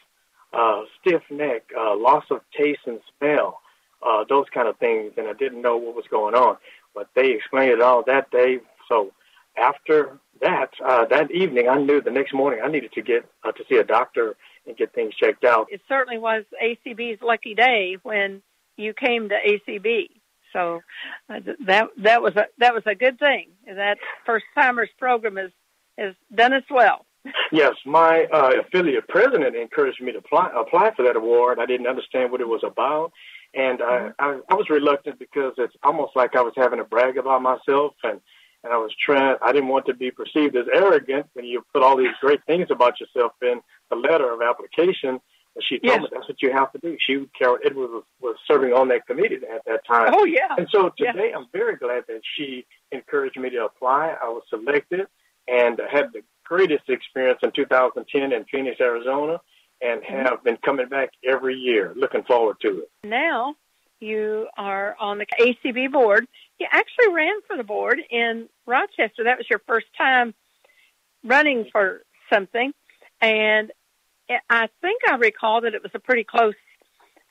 uh, stiff neck, uh, loss of taste and smell, uh, those kind of things. And I didn't know what was going on, but they explained it all that day. So after that, uh, that evening, I knew the next morning I needed to get uh, to see a doctor and get things checked out. It certainly was ACB's lucky day when you came to ACB. So uh, that that was a that was a good thing. That first timers program has has done us well. Yes, my uh, affiliate president encouraged me to apply, apply for that award. I didn't understand what it was about, and mm-hmm. I, I was reluctant because it's almost like I was having to brag about myself, and and I was trying. I didn't want to be perceived as arrogant when you put all these great things about yourself in the letter of application. And she told yes. me that's what you have to do. She, Carol Edwards, was, was serving on that committee at that time. Oh yeah. And so today, I'm very glad that she encouraged me to apply. I was selected and had the greatest experience in 2010 in Phoenix, Arizona, and mm-hmm. have been coming back every year. Looking forward to it. Now you are on the ACB board. You actually ran for the board in Rochester. That was your first time running for something, and I think I recall that it was a pretty close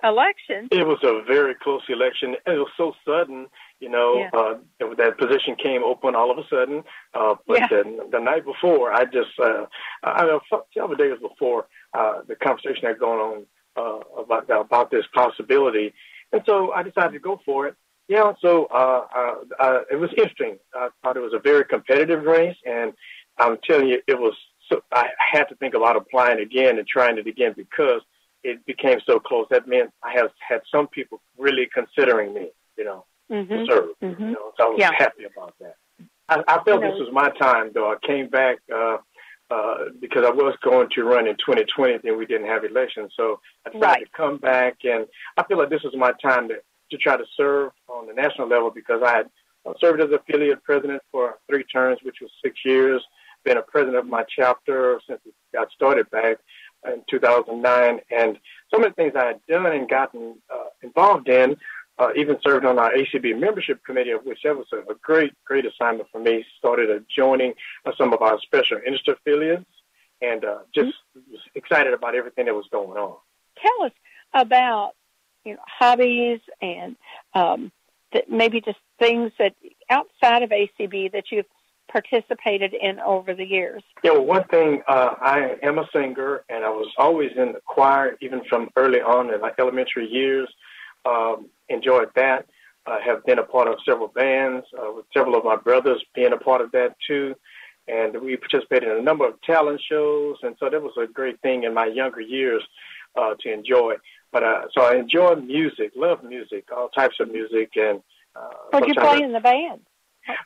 election. It was a very close election. It was so sudden, you know. Yeah. Uh, that position came open all of a sudden. Uh, but yeah. the, the night before, I just, uh, I know, several days before, uh, the conversation had gone on uh, about about this possibility, and so I decided to go for it. Yeah, so uh, uh, uh, it was interesting. I thought it was a very competitive race, and I'm telling you, it was. So I had to think about applying again and trying it again because it became so close. That meant I have had some people really considering me, you know, mm-hmm. to serve. Mm-hmm. You know, so I was yeah. happy about that. I, I felt you know, this was my time, though. I came back uh, uh, because I was going to run in 2020, and we didn't have elections. So I decided right. to come back, and I feel like this was my time to, to try to serve on the national level because I had served as affiliate president for three terms, which was six years. Been a president of my chapter since it got started back in 2009, and some of the things I had done and gotten uh, involved in, uh, even served on our ACB membership committee, which that was a, great, great assignment for me. Started joining some of our special interest affiliates, and uh, just mm-hmm. was excited about everything that was going on. Tell us about you know hobbies and um, maybe just things that outside of ACB that you've participated in over the years? Yeah, well, one thing, uh, I am a singer, and I was always in the choir, even from early on in my elementary years. Um, enjoyed that. I have been a part of several bands, uh, with several of my brothers being a part of that too. And we participated in a number of talent shows, and so that was a great thing in my younger years uh, to enjoy. But uh, so I enjoy music, love music, all types of music, and. Uh, what you play in the band?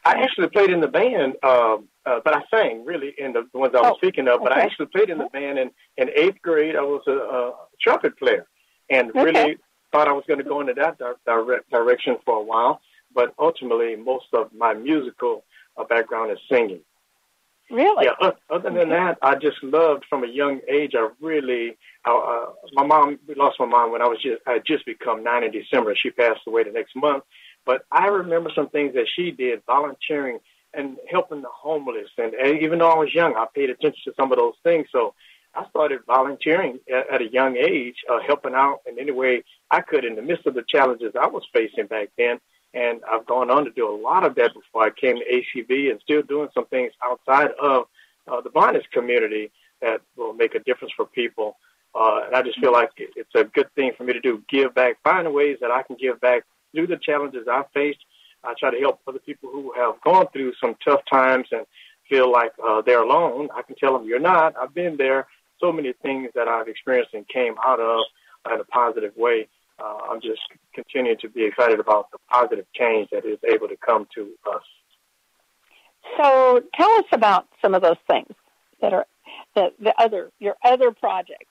I actually played in the band, um, uh, but I sang really in the, the ones I was oh, speaking of. But okay. I actually played in the band in, in eighth grade. I was a, a trumpet player, and okay. Thought I was going to go into that di- direction for a while. But ultimately, most of my musical uh, background is singing. Really? Yeah. other than that, I just loved from a young age. I really, uh, my mom, we lost my mom when I was just, I had just become nine in December. She passed away the next month. But I remember some things that she did, volunteering and helping the homeless. And, and even though I was young, I paid attention to some of those things. So I started volunteering at, a young age, uh, helping out in any way I could in the midst of the challenges I was facing back then. And I've gone on to do a lot of that before I came to ACB and still doing some things outside of uh, the blindness community that will make a difference for people. Uh, and I just feel like it's a good thing for me to do, give back, find ways that I can give back through the challenges I faced. I try to help other people who have gone through some tough times and feel like uh, they're alone. I can tell them you're not. I've been there. So many things that I've experienced and came out of in a positive way. Uh, I'm just continuing to be excited about the positive change that is able to come to us. So tell us about some of those things that are the, the other your other projects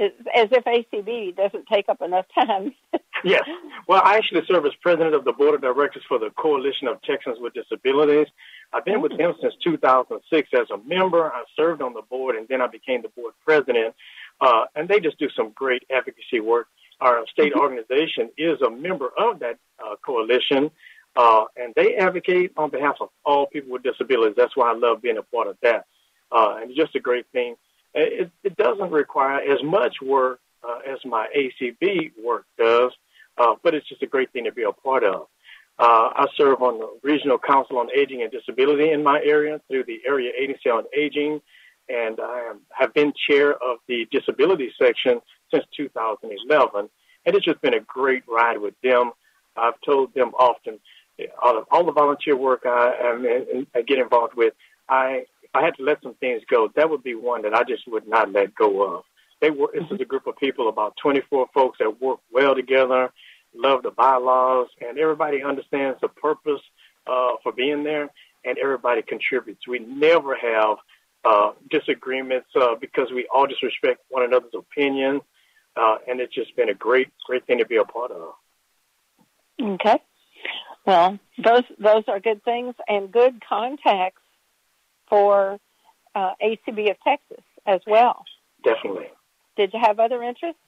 as if ACB doesn't take up enough time. yes. Well, I actually serve as president of the board of directors for the Coalition of Texans with Disabilities. I've been with them since 2006 as a member. I served on the board, and then I became the board president. Uh, and they just do some great advocacy work. Our state mm-hmm. organization is a member of that uh, coalition, uh, and they advocate on behalf of all people with disabilities. That's why I love being a part of that. Uh, and it's just a great thing it, it doesn't require as much work uh, as my ACB work does, uh, but it's just a great thing to be a part of. Uh, I serve on the Regional Council on Aging and Disability in my area through the Area Agency on Aging, and I am, have been chair of the disability section since 2011. And it's just been a great ride with them. I've told them often, all, of, all the volunteer work I, I, I get involved with, I I had to let some things go, that would be one that I just would not let go of. They were, this is a group of people, about 24 folks that work well together, love the bylaws, and everybody understands the purpose uh, for being there, and everybody contributes. We never have uh, disagreements uh, because we all just respect one another's opinion, uh, and it's just been a great, great thing to be a part of. Okay. Well, those those are good things and good contacts for uh, ACB of Texas as well. Definitely. Did you have other interests?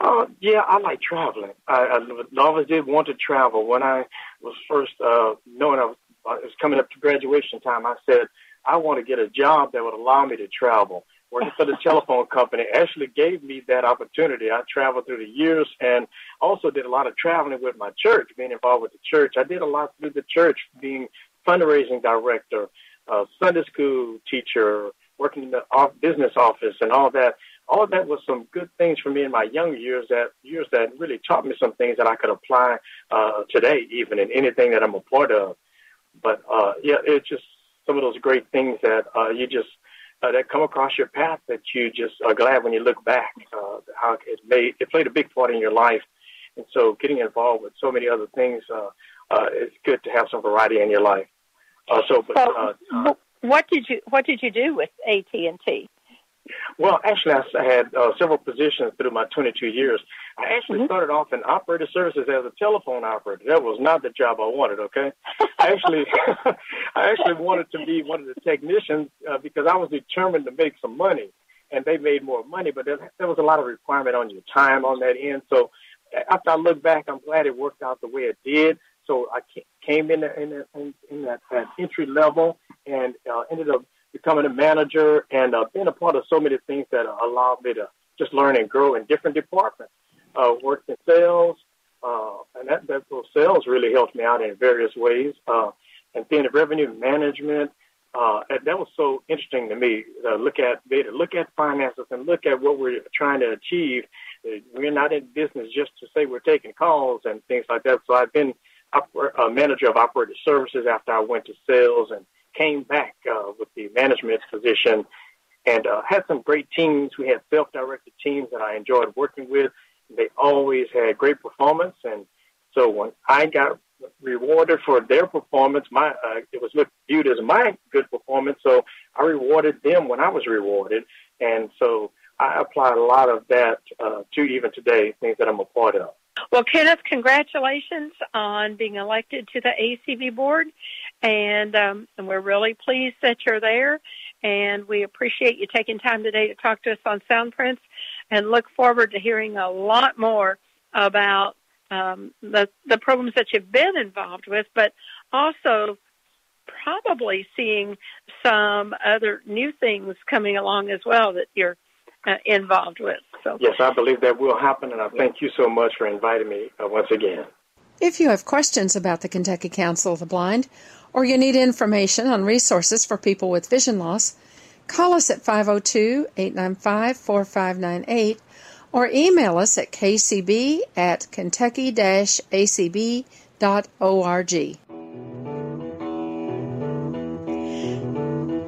Uh, yeah, I like traveling. I, I always did want to travel. When I was first uh, knowing I was, I was coming up to graduation time, I said I want to get a job that would allow me to travel. Working for the telephone company actually gave me that opportunity. I traveled through the years and also did a lot of traveling with my church, being involved with the church. I did a lot through the church, being fundraising director, a Sunday school teacher, working in the off business office, and all that. All that was some good things for me in my young years. That years that really taught me some things that I could apply uh, today, even in anything that I'm a part of. But uh, yeah, it's just some of those great things that uh, you just uh, that come across your path that you just are glad when you look back uh, how it made it played a big part in your life. And so, getting involved with so many other things, uh, uh, it's good to have some variety in your life. Uh, so, but, so uh, what did you what did you do with AT and T? Well, actually, I had uh, several positions through my 22 years. I actually mm-hmm. started off in operator services as a telephone operator. That was not the job I wanted. Okay, I actually, I actually wanted to be one of the technicians uh, because I was determined to make some money. and they made more money, but there, there was a lot of requirement on your time on that end. So after I look back, I'm glad it worked out the way it did. So I came in in, in, in that, that entry level and uh, ended up becoming a manager and uh, being a part of so many things that allowed me to just learn and grow in different departments. Uh, worked in sales, uh, and that, that sales really helped me out in various ways. Uh, and then the revenue management, uh, that was so interesting to me. Uh, look at data, look at finances, and look at what we're trying to achieve. We're not in business just to say we're taking calls and things like that. So I've been a manager of operating services after I went to sales and came back uh, with the management position and uh, had some great teams. We had self-directed teams that I enjoyed working with. They always had great performance, and so when I got rewarded for their performance, my uh, it was viewed as my good performance. So I rewarded them when I was rewarded, and so I applied a lot of that uh, to even today, things that I'm a part of. Well, Kenneth, congratulations on being elected to the ACB board, and, um, and we're really pleased that you're there. And we appreciate you taking time today to talk to us on Soundprints, and look forward to hearing a lot more about um, the the programs that you've been involved with, but also probably seeing some other new things coming along as well that you're uh, involved with. So yes, I believe that will happen, and I thank you so much for inviting me uh, once again. If you have questions about the Kentucky Council of the Blind, or you need information on resources for people with vision loss, call us at 502 895 4598 or email us at kcb at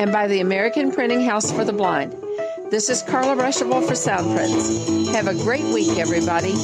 and by the American Printing House for the Blind. This is Carla Ruschival for Soundprints. Have a great week, everybody.